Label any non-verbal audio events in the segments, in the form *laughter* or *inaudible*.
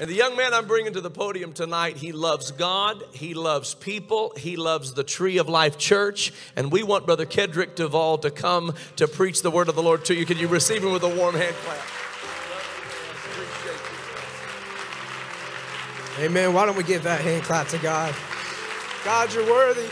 And the young man I'm bringing to the podium tonight, he loves God, he loves people, he loves the Tree of Life Church, and we want Brother Kedrick Duvall to come to preach the word of the Lord to you. Can you receive him with a warm hand clap? Amen. Why don't we give that hand clap to God? God, you're worthy.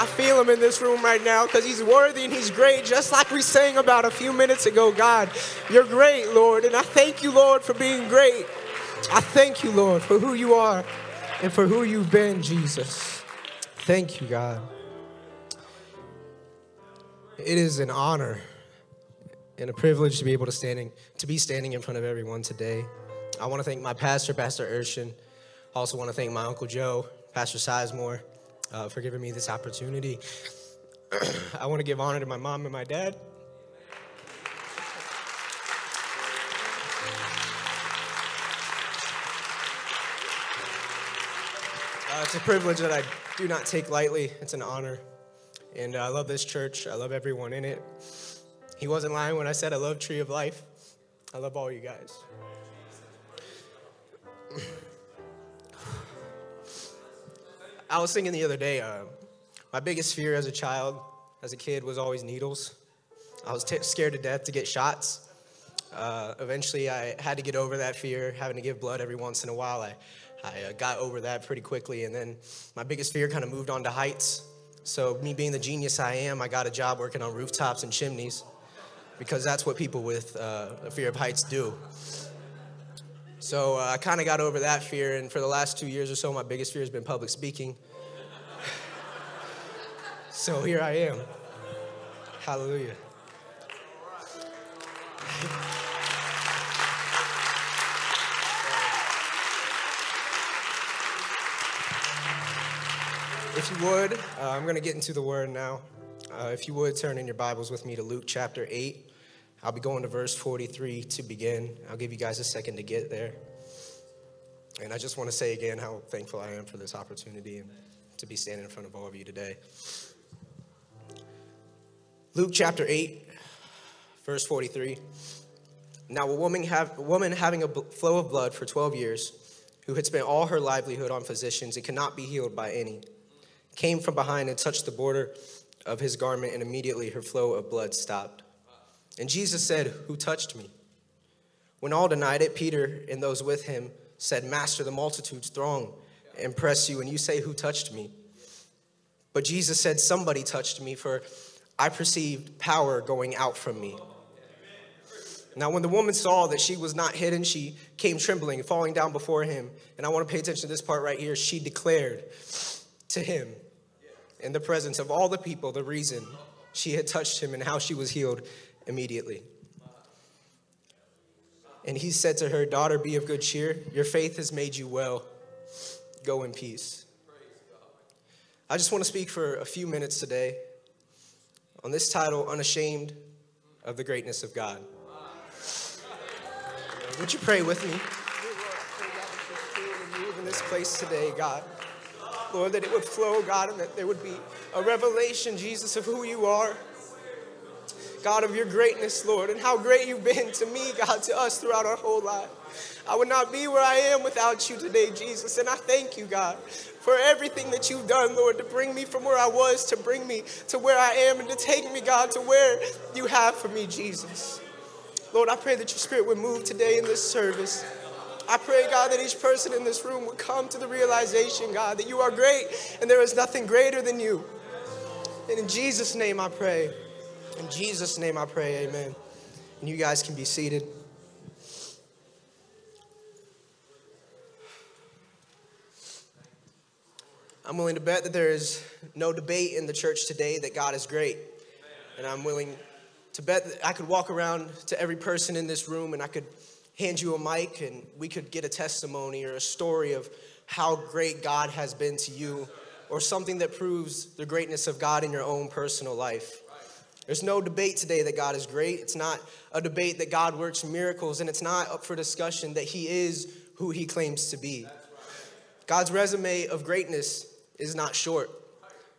I feel him in this room right now because he's worthy and he's great, just like we sang about a few minutes ago. God, you're great, Lord. And I thank you, Lord, for being great. I thank you, Lord, for who you are and for who you've been, Jesus. Thank you, God. It is an honor and a privilege to be able to standing to be standing in front of everyone today. I want to thank my pastor, Pastor Urshan. I also want to thank my uncle Joe, Pastor Sizemore, uh, for giving me this opportunity. *clears throat* I want to give honor to my mom and my dad. Uh, it's a privilege that I do not take lightly. It's an honor. And uh, I love this church. I love everyone in it. He wasn't lying when I said I love Tree of Life. I love all you guys. I was thinking the other day, uh, my biggest fear as a child, as a kid, was always needles. I was t- scared to death to get shots. Uh, eventually, I had to get over that fear, having to give blood every once in a while. I, I uh, got over that pretty quickly, and then my biggest fear kind of moved on to heights. So, me being the genius I am, I got a job working on rooftops and chimneys because that's what people with uh, a fear of heights do. So uh, I kind of got over that fear, and for the last two years or so, my biggest fear has been public speaking. *laughs* so here I am. Hallelujah. If you would, uh, I'm going to get into the word now. Uh, if you would, turn in your Bibles with me to Luke chapter 8. I'll be going to verse 43 to begin. I'll give you guys a second to get there. And I just want to say again how thankful I am for this opportunity and to be standing in front of all of you today. Luke chapter 8, verse 43. Now, a woman, have, a woman having a flow of blood for 12 years, who had spent all her livelihood on physicians and could not be healed by any, came from behind and touched the border of his garment, and immediately her flow of blood stopped. And Jesus said, Who touched me? When all denied it, Peter and those with him said, Master, the multitudes throng and press you, and you say, Who touched me? But Jesus said, Somebody touched me, for I perceived power going out from me. Now, when the woman saw that she was not hidden, she came trembling, falling down before him. And I want to pay attention to this part right here. She declared to him, in the presence of all the people, the reason she had touched him and how she was healed immediately. And he said to her, Daughter, be of good cheer. Your faith has made you well. Go in peace. I just want to speak for a few minutes today on this title, Unashamed of the Greatness of God. Would you pray with me? In this place today, God. Lord, that it would flow, God, and that there would be a revelation, Jesus, of who you are. God, of your greatness, Lord, and how great you've been to me, God, to us throughout our whole life. I would not be where I am without you today, Jesus, and I thank you, God, for everything that you've done, Lord, to bring me from where I was, to bring me to where I am, and to take me, God, to where you have for me, Jesus. Lord, I pray that your spirit would move today in this service. I pray, God, that each person in this room would come to the realization, God, that you are great and there is nothing greater than you. And in Jesus' name I pray. In Jesus' name I pray, amen. And you guys can be seated. I'm willing to bet that there is no debate in the church today that God is great. And I'm willing to bet that I could walk around to every person in this room and I could hand you a mic and we could get a testimony or a story of how great God has been to you or something that proves the greatness of God in your own personal life. There's no debate today that God is great. It's not a debate that God works miracles, and it's not up for discussion that He is who He claims to be. God's resume of greatness is not short.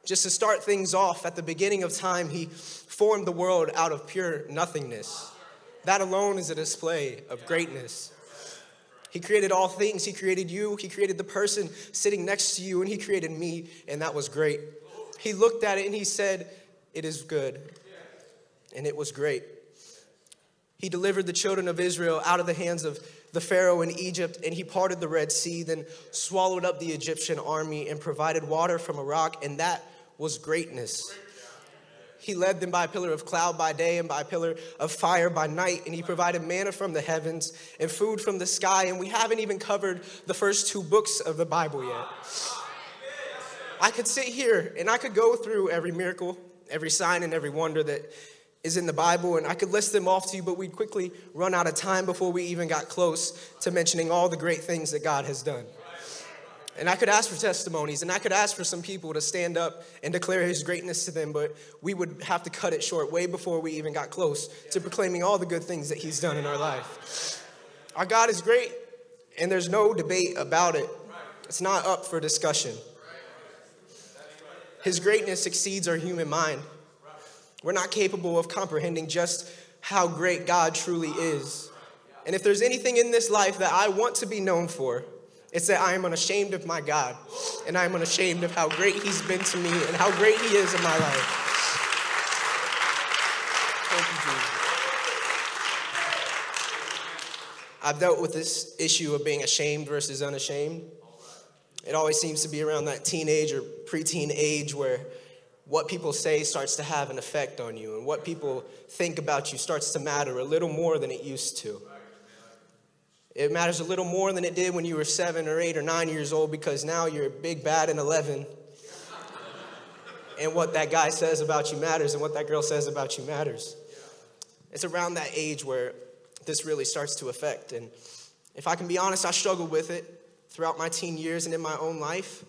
Just to start things off, at the beginning of time, he formed the world out of pure nothingness. That alone is a display of greatness. He created all things. He created you. He created the person sitting next to you, and He created me, and that was great. He looked at it and He said, It is good. And it was great. He delivered the children of Israel out of the hands of the Pharaoh in Egypt, and he parted the Red Sea, then swallowed up the Egyptian army and provided water from a rock, and that was greatness. He led them by a pillar of cloud by day and by a pillar of fire by night, and he provided manna from the heavens and food from the sky. And we haven't even covered the first two books of the Bible yet. I could sit here and I could go through every miracle, every sign, and every wonder that is in the Bible, and I could list them off to you, but we'd quickly run out of time before we even got close to mentioning all the great things that God has done. And I could ask for testimonies, and I could ask for some people to stand up and declare his greatness to them, but we would have to cut it short way before we even got close to proclaiming all the good things that he's done in our life. Our God is great, and there's no debate about it. It's not up for discussion. His greatness exceeds our human mind. We're not capable of comprehending just how great God truly is. And if there's anything in this life that I want to be known for, it's that I am unashamed of my God and I am unashamed of how great He's been to me and how great He is in my life. Thank you, Jesus. I've dealt with this issue of being ashamed versus unashamed. It always seems to be around that teenage or preteen age where what people say starts to have an effect on you, and what people think about you starts to matter a little more than it used to. It matters a little more than it did when you were seven or eight or nine years old because now you're big, bad, and 11. and what that guy says about you matters, and what that girl says about you matters. It's around that age where this really starts to affect. And if I can be honest, I struggled with it throughout my teen years and in my own life.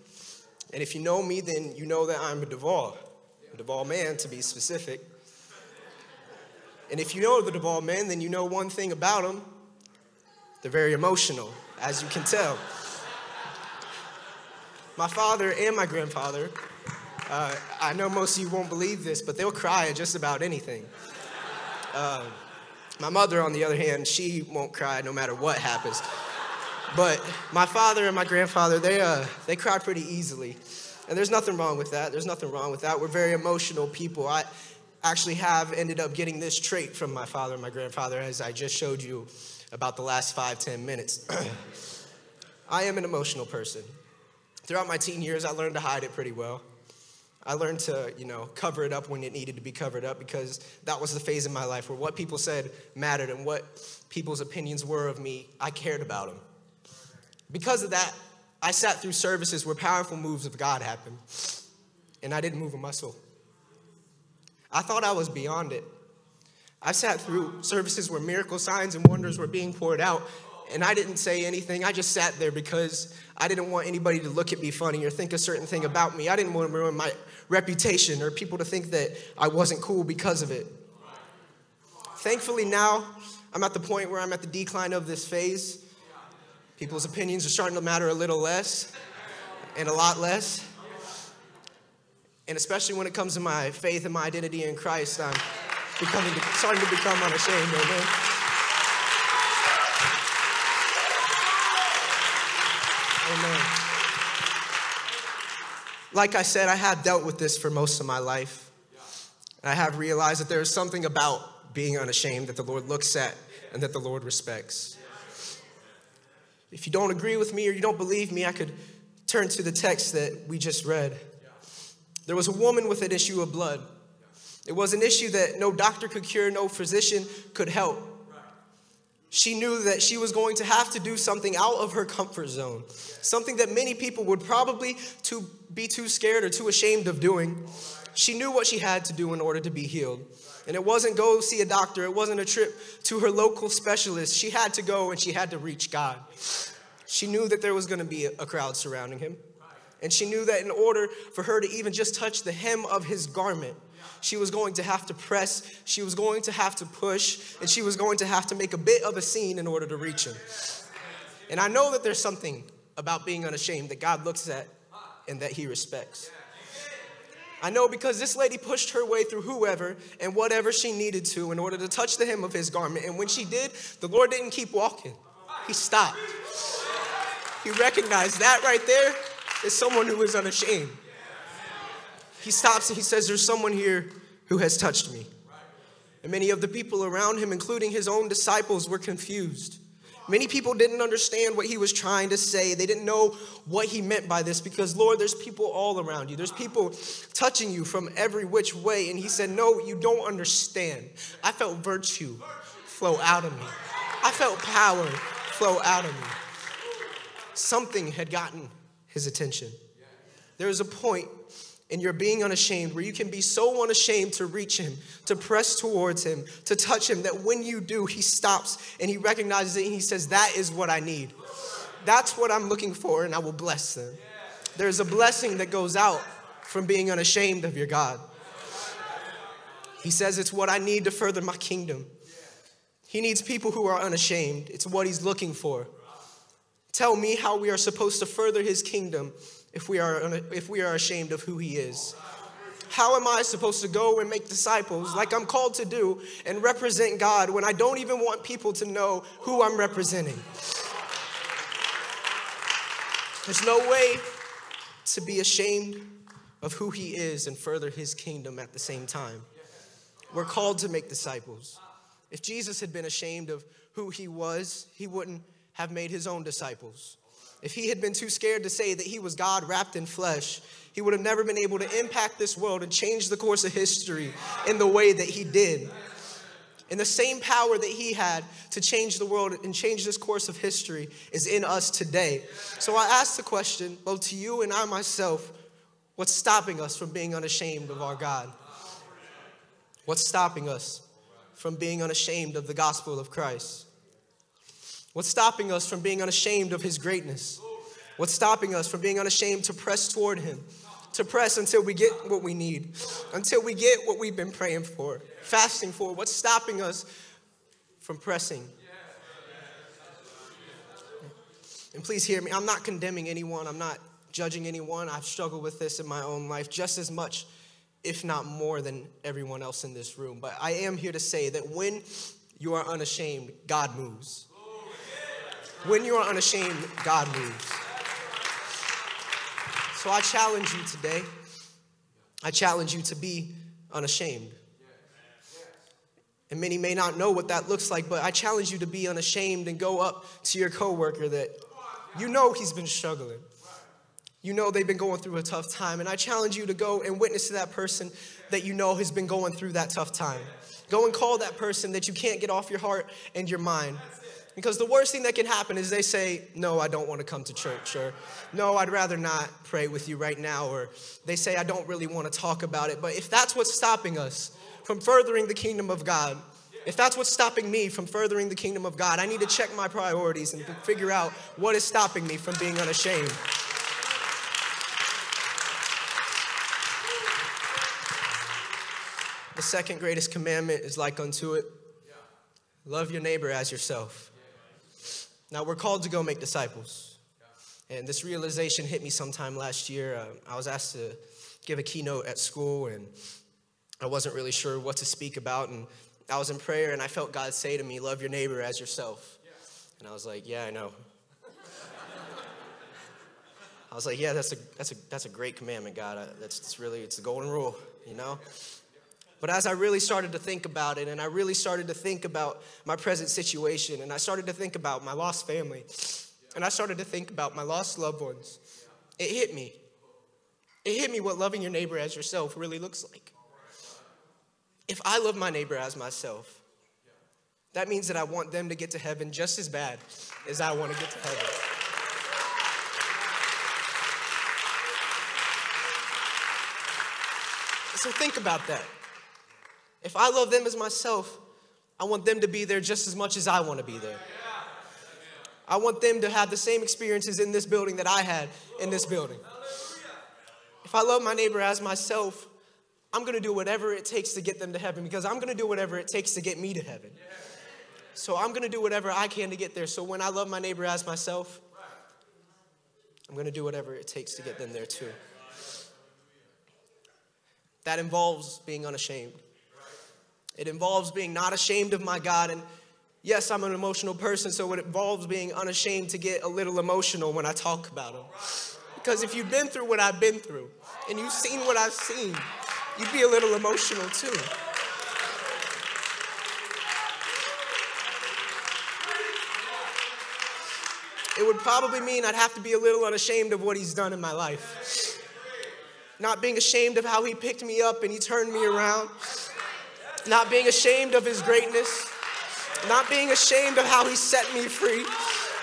And if you know me, then you know that I'm a Duvall, a Duvall man to be specific. And if you know the Duvall men, then you know one thing about them they're very emotional, as you can tell. My father and my grandfather, uh, I know most of you won't believe this, but they'll cry at just about anything. Uh, my mother, on the other hand, she won't cry no matter what happens. But my father and my grandfather, they, uh, they cry pretty easily. And there's nothing wrong with that. There's nothing wrong with that. We're very emotional people. I actually have ended up getting this trait from my father and my grandfather, as I just showed you about the last five, ten minutes. *clears throat* I am an emotional person. Throughout my teen years, I learned to hide it pretty well. I learned to, you know, cover it up when it needed to be covered up because that was the phase in my life where what people said mattered and what people's opinions were of me, I cared about them. Because of that, I sat through services where powerful moves of God happened, and I didn't move a muscle. I thought I was beyond it. I sat through services where miracle signs and wonders were being poured out, and I didn't say anything. I just sat there because I didn't want anybody to look at me funny or think a certain thing about me. I didn't want to ruin my reputation or people to think that I wasn't cool because of it. Thankfully, now I'm at the point where I'm at the decline of this phase. People's opinions are starting to matter a little less and a lot less. And especially when it comes to my faith and my identity in Christ, I'm becoming, starting to become unashamed. Amen. Amen. Like I said, I have dealt with this for most of my life. And I have realized that there is something about being unashamed that the Lord looks at and that the Lord respects. If you don't agree with me or you don't believe me, I could turn to the text that we just read. There was a woman with an issue of blood. It was an issue that no doctor could cure, no physician could help. She knew that she was going to have to do something out of her comfort zone, something that many people would probably to be too scared or too ashamed of doing. She knew what she had to do in order to be healed. And it wasn't go see a doctor, it wasn't a trip to her local specialist. She had to go and she had to reach God. She knew that there was going to be a crowd surrounding him. And she knew that in order for her to even just touch the hem of his garment, she was going to have to press, she was going to have to push, and she was going to have to make a bit of a scene in order to reach him. And I know that there's something about being unashamed that God looks at and that he respects. I know because this lady pushed her way through whoever and whatever she needed to in order to touch the hem of his garment. And when she did, the Lord didn't keep walking, He stopped. He recognized that right there is someone who is unashamed. He stops and he says, There's someone here who has touched me. And many of the people around him, including his own disciples, were confused. Many people didn't understand what he was trying to say. They didn't know what he meant by this because, Lord, there's people all around you. There's people touching you from every which way. And he said, No, you don't understand. I felt virtue flow out of me, I felt power flow out of me. Something had gotten his attention. There is a point and you're being unashamed, where you can be so unashamed to reach him, to press towards him, to touch him, that when you do, he stops and he recognizes it and he says, That is what I need. That's what I'm looking for, and I will bless them. There's a blessing that goes out from being unashamed of your God. He says, It's what I need to further my kingdom. He needs people who are unashamed. It's what he's looking for. Tell me how we are supposed to further his kingdom if we are, if we are ashamed of who he is? How am I supposed to go and make disciples like I'm called to do and represent God when I don't even want people to know who I'm representing? There's no way to be ashamed of who he is and further his kingdom at the same time. We're called to make disciples. If Jesus had been ashamed of who he was, he wouldn't have made his own disciples. If he had been too scared to say that he was God wrapped in flesh, he would have never been able to impact this world and change the course of history in the way that he did. And the same power that he had to change the world and change this course of history is in us today. So I ask the question, both to you and I myself, what's stopping us from being unashamed of our God? What's stopping us from being unashamed of the gospel of Christ? What's stopping us from being unashamed of his greatness? What's stopping us from being unashamed to press toward him? To press until we get what we need, until we get what we've been praying for, fasting for. What's stopping us from pressing? And please hear me. I'm not condemning anyone. I'm not judging anyone. I've struggled with this in my own life just as much, if not more, than everyone else in this room. But I am here to say that when you are unashamed, God moves. When you are unashamed, God moves. So I challenge you today. I challenge you to be unashamed. And many may not know what that looks like, but I challenge you to be unashamed and go up to your coworker that you know he's been struggling. You know they've been going through a tough time. And I challenge you to go and witness to that person that you know has been going through that tough time. Go and call that person that you can't get off your heart and your mind. Because the worst thing that can happen is they say, No, I don't want to come to church, or No, I'd rather not pray with you right now, or they say, I don't really want to talk about it. But if that's what's stopping us from furthering the kingdom of God, if that's what's stopping me from furthering the kingdom of God, I need to check my priorities and figure out what is stopping me from being unashamed. The second greatest commandment is like unto it love your neighbor as yourself. Now, we're called to go make disciples. And this realization hit me sometime last year. Uh, I was asked to give a keynote at school, and I wasn't really sure what to speak about. And I was in prayer, and I felt God say to me, Love your neighbor as yourself. And I was like, Yeah, I know. *laughs* I was like, Yeah, that's a, that's a, that's a great commandment, God. That's, that's really, it's the golden rule, you know? But as I really started to think about it, and I really started to think about my present situation, and I started to think about my lost family, and I started to think about my lost loved ones, it hit me. It hit me what loving your neighbor as yourself really looks like. If I love my neighbor as myself, that means that I want them to get to heaven just as bad as I want to get to heaven. So think about that. If I love them as myself, I want them to be there just as much as I want to be there. I want them to have the same experiences in this building that I had in this building. If I love my neighbor as myself, I'm going to do whatever it takes to get them to heaven because I'm going to do whatever it takes to get me to heaven. So I'm going to do whatever I can to get there. So when I love my neighbor as myself, I'm going to do whatever it takes to get them there too. That involves being unashamed. It involves being not ashamed of my God. And yes, I'm an emotional person, so it involves being unashamed to get a little emotional when I talk about Him. Because if you've been through what I've been through and you've seen what I've seen, you'd be a little emotional too. It would probably mean I'd have to be a little unashamed of what He's done in my life. Not being ashamed of how He picked me up and He turned me around not being ashamed of his greatness, not being ashamed of how he set me free,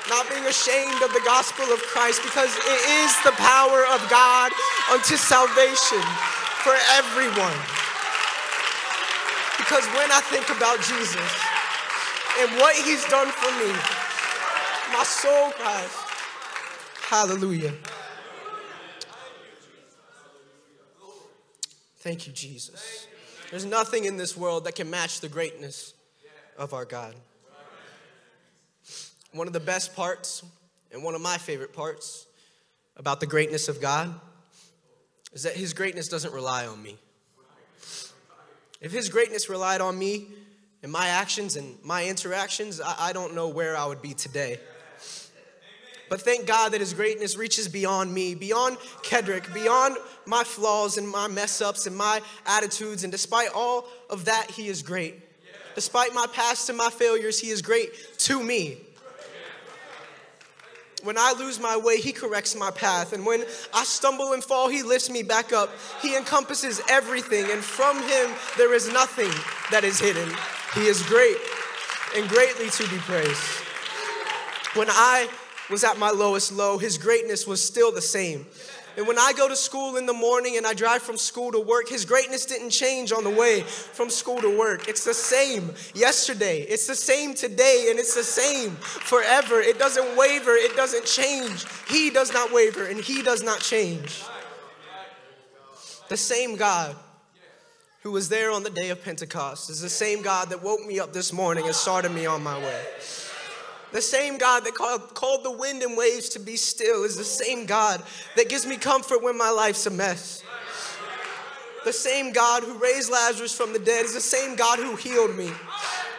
not being ashamed of the gospel of Christ, because it is the power of God unto salvation for everyone. Because when I think about Jesus and what he's done for me, my soul cries, Hallelujah. Thank you, Jesus. There's nothing in this world that can match the greatness of our God. One of the best parts, and one of my favorite parts about the greatness of God, is that His greatness doesn't rely on me. If His greatness relied on me and my actions and my interactions, I, don't know where I would be today. But thank God that His greatness reaches beyond me, beyond Kedrick, beyond my flaws and my mess ups and my attitudes. And despite all of that, He is great. Despite my past and my failures, He is great to me. When I lose my way, He corrects my path. And when I stumble and fall, He lifts me back up. He encompasses everything. And from Him, there is nothing that is hidden. He is great and greatly to be praised. When I was at my lowest low, his greatness was still the same. And when I go to school in the morning and I drive from school to work, his greatness didn't change on the way from school to work. It's the same yesterday, it's the same today, and it's the same forever. It doesn't waver, it doesn't change. He does not waver, and he does not change. The same God who was there on the day of Pentecost is the same God that woke me up this morning and started me on my way. The same God that called, called the wind and waves to be still is the same God that gives me comfort when my life's a mess. The same God who raised Lazarus from the dead is the same God who healed me.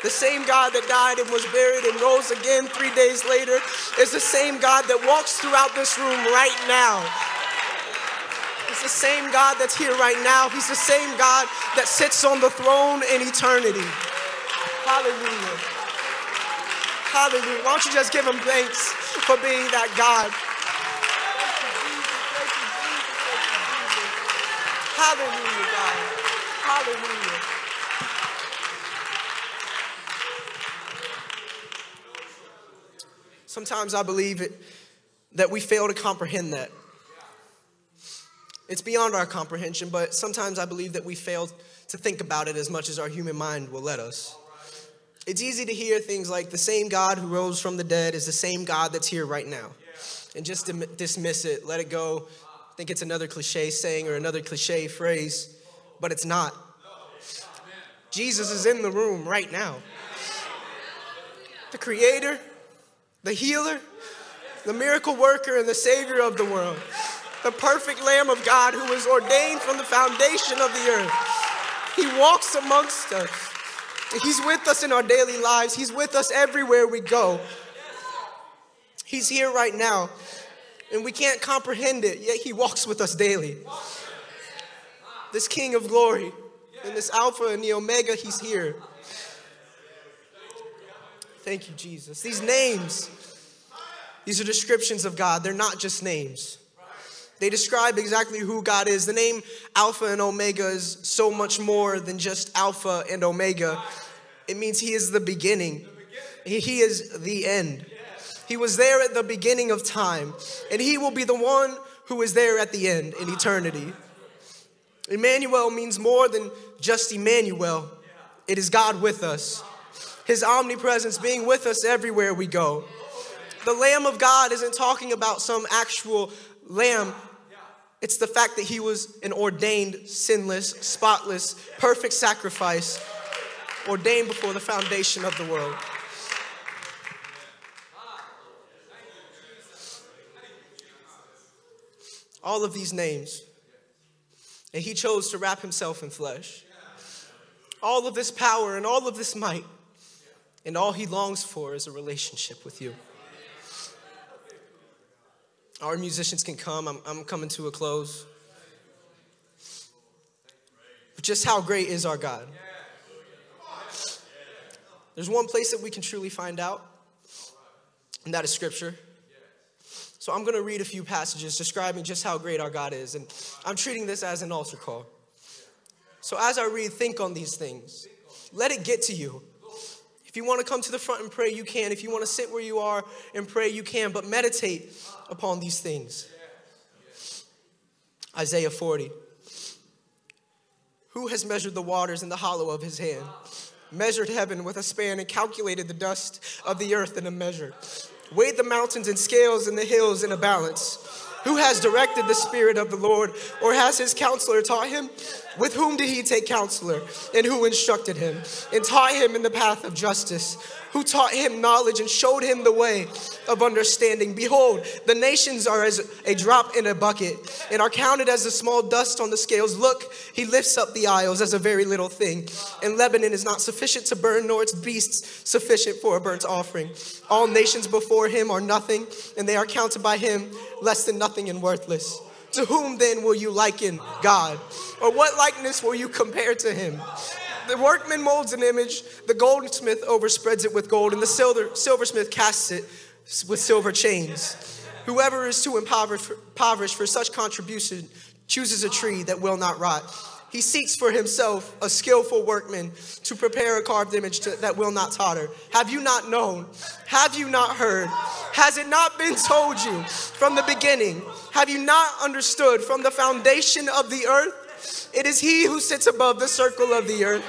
The same God that died and was buried and rose again three days later is the same God that walks throughout this room right now. It's the same God that's here right now. He's the same God that sits on the throne in eternity. Hallelujah. Hallelujah. Why don't you just give him thanks for being that God? Hallelujah, God. Hallelujah. Sometimes I believe it that we fail to comprehend that. It's beyond our comprehension, but sometimes I believe that we fail to think about it as much as our human mind will let us. It's easy to hear things like the same God who rose from the dead is the same God that's here right now. And just dismiss it, let it go. I think it's another cliche saying or another cliche phrase, but it's not. Jesus is in the room right now. The creator, the healer, the miracle worker, and the savior of the world. The perfect Lamb of God who was ordained from the foundation of the earth. He walks amongst us. He's with us in our daily lives, He's with us everywhere we go. He's here right now, and we can't comprehend it, yet He walks with us daily. This King of glory, and this Alpha and the Omega, He's here. Thank you, Jesus. These names, these are descriptions of God, they're not just names. They describe exactly who God is. The name Alpha and Omega is so much more than just Alpha and Omega. It means He is the beginning, He is the end. He was there at the beginning of time, and He will be the one who is there at the end in eternity. Emmanuel means more than just Emmanuel, it is God with us. His omnipresence being with us everywhere we go. The Lamb of God isn't talking about some actual lamb it's the fact that he was an ordained, sinless, spotless, perfect sacrifice, ordained before the foundation of the world. All of these names, And he chose to wrap himself in flesh. All of this power and all of this might, and all he longs for is a relationship with you. Our musicians can come. I'm, I'm coming to a close. But just how great is our God? There's one place that we can truly find out, and that is Scripture. So I'm going to read a few passages describing just how great our God is, and I'm treating this as an altar call. So as I read, think on these things. Let it get to you. If you want to come to the front and pray, you can. If you want to sit where you are and pray, you can. But meditate upon these things. Isaiah 40. Who has measured the waters in the hollow of his hand? Measured heaven with a span and calculated the dust of the earth in a measure. Weighed the mountains in scales and the hills in a balance. Who has directed the Spirit of the Lord, or has his counselor taught him? With whom did he take counselor, and who instructed him, and taught him in the path of justice? Who taught him knowledge and showed him the way of understanding? Behold, the nations are as a drop in a bucket, and are counted as the small dust on the scales. Look, he lifts up the isles as a very little thing, and Lebanon is not sufficient to burn, nor its beasts sufficient for a burnt offering. All nations before him are nothing, and they are counted by him less than nothing and worthless. To whom then will you liken God? Or what likeness will you compare to him? The workman molds an image, the goldsmith overspreads it with gold, and the silver, silversmith casts it with silver chains. Whoever is too impoverished for such contribution chooses a tree that will not rot. He seeks for himself a skillful workman to prepare a carved image to, that will not totter. Have you not known? Have you not heard? Has it not been told you from the beginning? Have you not understood from the foundation of the earth? It is he who sits above the circle of the earth.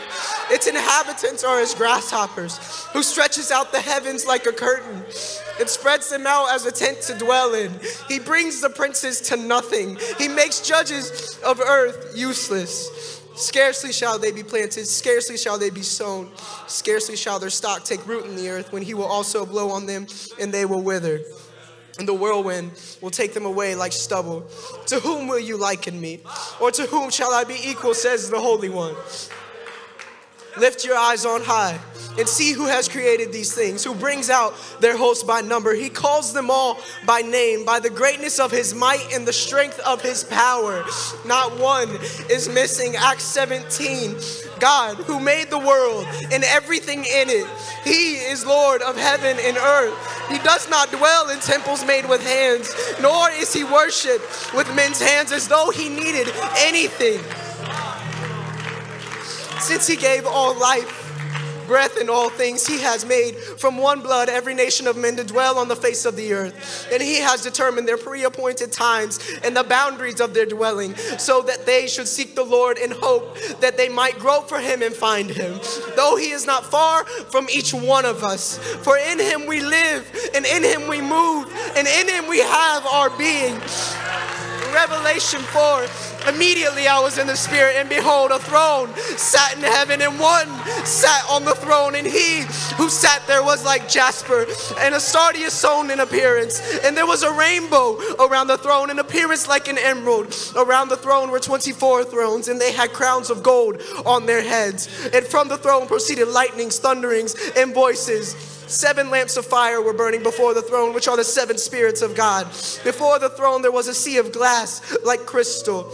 Its inhabitants are as grasshoppers, who stretches out the heavens like a curtain and spreads them out as a tent to dwell in. He brings the princes to nothing. He makes judges of earth useless. Scarcely shall they be planted, scarcely shall they be sown, scarcely shall their stock take root in the earth, when he will also blow on them and they will wither. And the whirlwind will take them away like stubble. To whom will you liken me? Or to whom shall I be equal, says the Holy One? Lift your eyes on high and see who has created these things, who brings out their hosts by number. He calls them all by name, by the greatness of his might and the strength of his power. Not one is missing. Acts 17. God, who made the world and everything in it, he is Lord of heaven and earth. He does not dwell in temples made with hands, nor is he worshiped with men's hands as though he needed anything. Since he gave all life breath and all things he has made from one blood every nation of men to dwell on the face of the earth. And he has determined their pre appointed times and the boundaries of their dwelling, so that they should seek the Lord in hope that they might grope for him and find him. Though he is not far from each one of us, for in him we live, and in him we move, and in him we have our being. Revelation 4 Immediately I was in the spirit, and behold, a throne sat in heaven, and one sat on the throne, and he who sat there was like jasper and a sardius stone in appearance. And there was a rainbow around the throne, in appearance like an emerald. Around the throne were 24 thrones, and they had crowns of gold on their heads. And from the throne proceeded lightnings, thunderings, and voices. Seven lamps of fire were burning before the throne, which are the seven spirits of God. Before the throne, there was a sea of glass like crystal.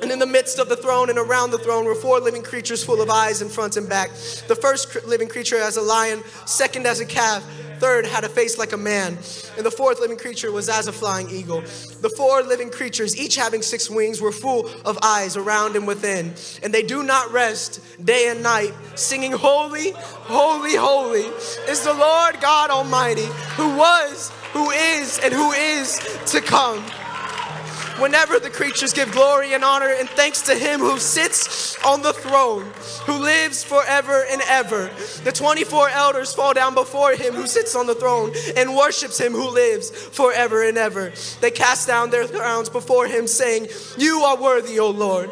And in the midst of the throne and around the throne were four living creatures full of eyes in front and back. The first living creature as a lion, second as a calf, third had a face like a man, and the fourth living creature was as a flying eagle. The four living creatures, each having six wings, were full of eyes around and within, and they do not rest day and night, singing, Holy, holy, holy is the Lord God Almighty, who was, who is, and who is to come whenever the creatures give glory and honor and thanks to him who sits on the throne, who lives forever and ever. The 24 elders fall down before him who sits on the throne and worships him who lives forever and ever. They cast down their crowns before him, saying, You are worthy, O Lord.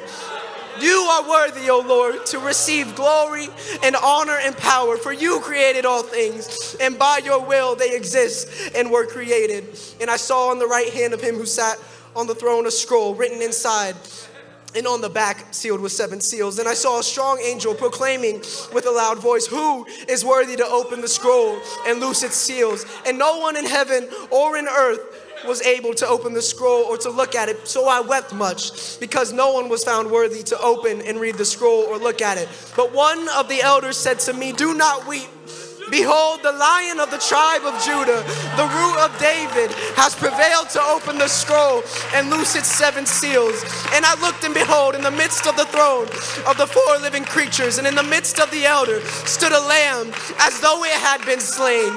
You are worthy, O Lord, to receive glory and honor and power, for you created all things, and by your will they exist and were created. And I saw on the right hand of him who sat on the throne a scroll written inside and on the back sealed with seven seals. And I saw a strong angel proclaiming with a loud voice, Who is worthy to open the scroll and loose its seals? And no one in heaven or in earth was able to open the scroll or to look at it. So I wept much because no one was found worthy to open and read the scroll or look at it. But one of the elders said to me, Do not weep. Behold, the lion of the tribe of Judah, the root of David, has prevailed to open the scroll and loose its seven seals. And I looked, and behold, in the midst of the throne of the four living creatures, and in the midst of the elder, stood a lamb as though it had been slain,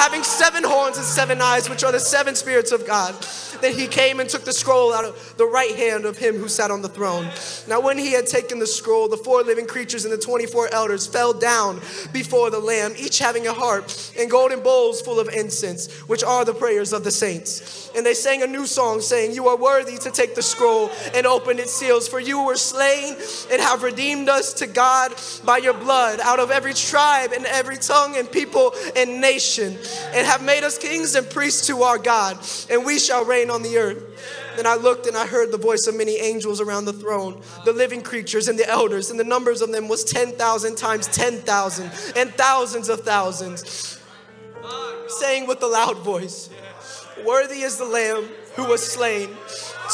having seven horns and seven eyes, which are the seven spirits of God. Then he came and took the scroll out of the right hand of him who sat on the throne. Now, when he had taken the scroll, the four living creatures and the 24 elders fell down before the Lamb, each having a harp and golden bowls full of incense, which are the prayers of the saints. And they sang a new song, saying, You are worthy to take the scroll and open its seals, for you were slain and have redeemed us to God by your blood out of every tribe and every tongue and people and nation, and have made us kings and priests to our God, and we shall reign on the earth. Then I looked and I heard the voice of many angels around the throne, the living creatures and the elders, and the numbers of them was 10,000 times 10,000 and thousands of thousands, saying with a loud voice, Worthy is the Lamb who was slain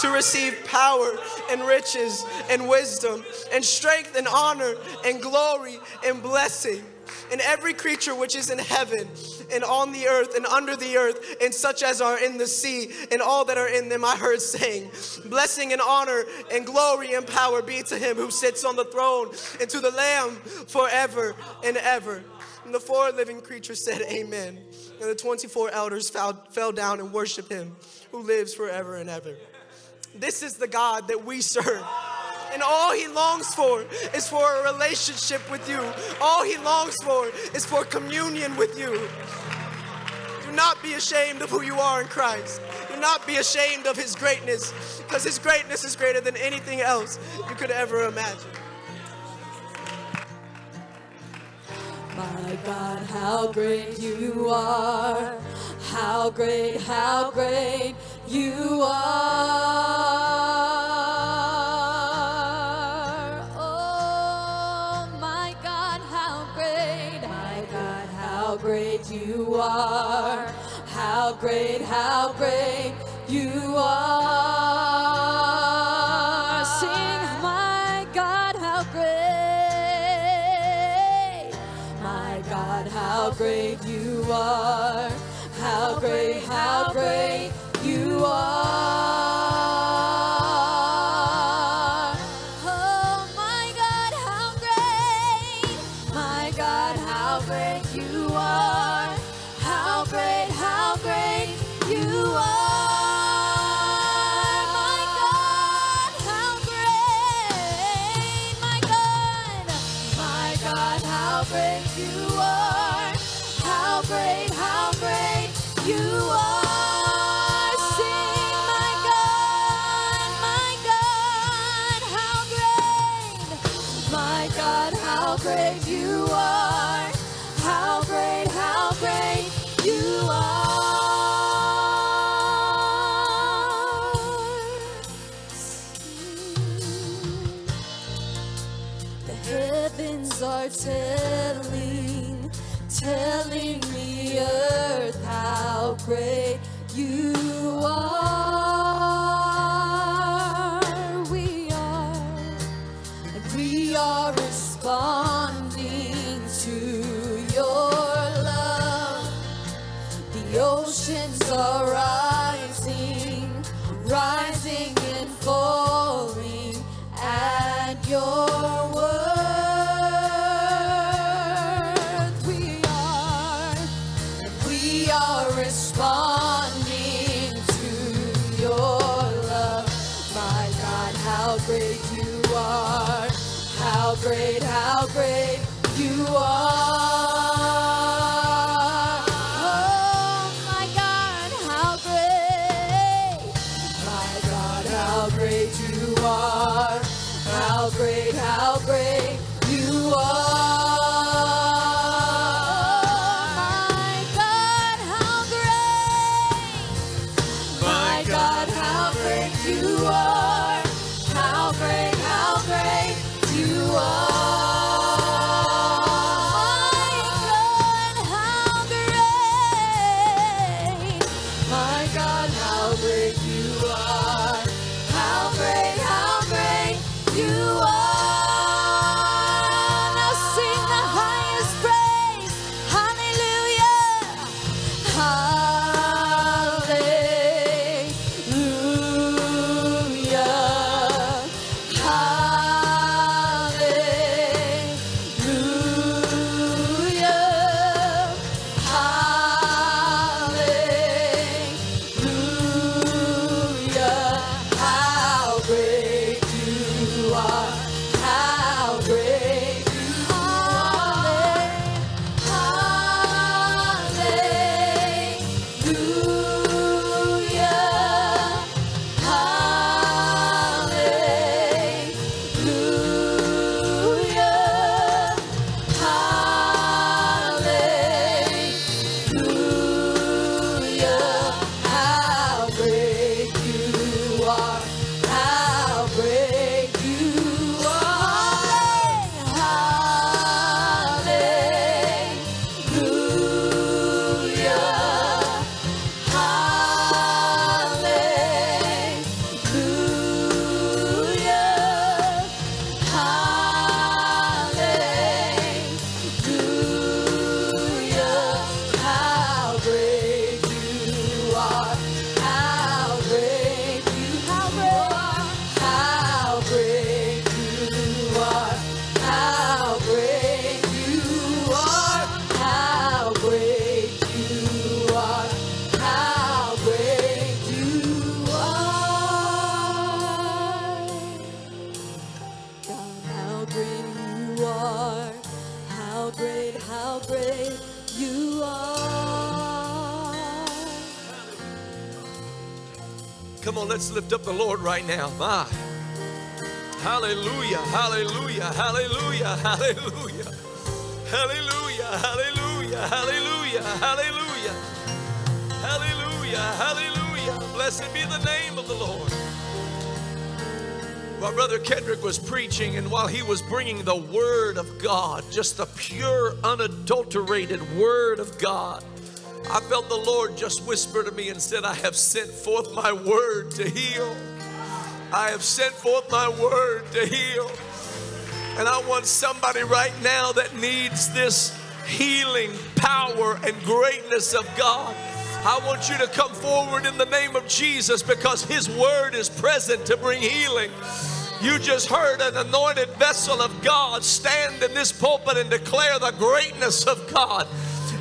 to receive power and riches and wisdom and strength and honor and glory and blessing. And every creature which is in heaven and on the earth and under the earth, and such as are in the sea, and all that are in them, I heard saying, Blessing and honor and glory and power be to him who sits on the throne and to the Lamb forever and ever. And the four living creatures said, Amen. And the 24 elders fell, fell down and worshiped him who lives forever and ever. This is the God that we serve. And all he longs for is for a relationship with you. All he longs for is for communion with you. Do not be ashamed of who you are in Christ. Do not be ashamed of his greatness, because his greatness is greater than anything else you could ever imagine. My God, how great you are. How great, how great you are. How how great you are! How great, how great how great you are. Come on, let's lift up the Lord right now. My. Hallelujah, hallelujah, hallelujah, hallelujah. Hallelujah, hallelujah, hallelujah, hallelujah. Hallelujah, hallelujah. Blessed be the name of the Lord. While Brother Kedrick was preaching and while he was bringing the Word of God, just the pure, unadulterated Word of God, I felt the Lord just whisper to me and said, I have sent forth my Word to heal. I have sent forth my Word to heal. And I want somebody right now that needs this healing power and greatness of God. I want you to come forward in the name of Jesus because His Word is present to bring healing. You just heard an anointed vessel of God stand in this pulpit and declare the greatness of God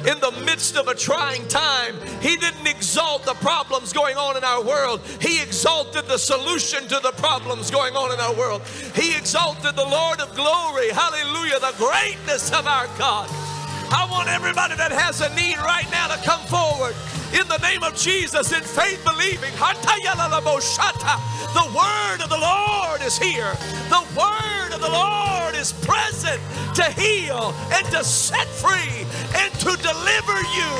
in the midst of a trying time. He didn't exalt the problems going on in our world, He exalted the solution to the problems going on in our world. He exalted the Lord of glory. Hallelujah, the greatness of our God. I want everybody that has a need right now to come forward in the name of Jesus in faith believing. The word of the Lord is here. The word of the Lord is present to heal and to set free and to deliver you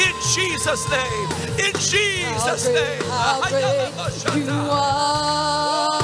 in Jesus' name. In Jesus' how great, name. How great you are.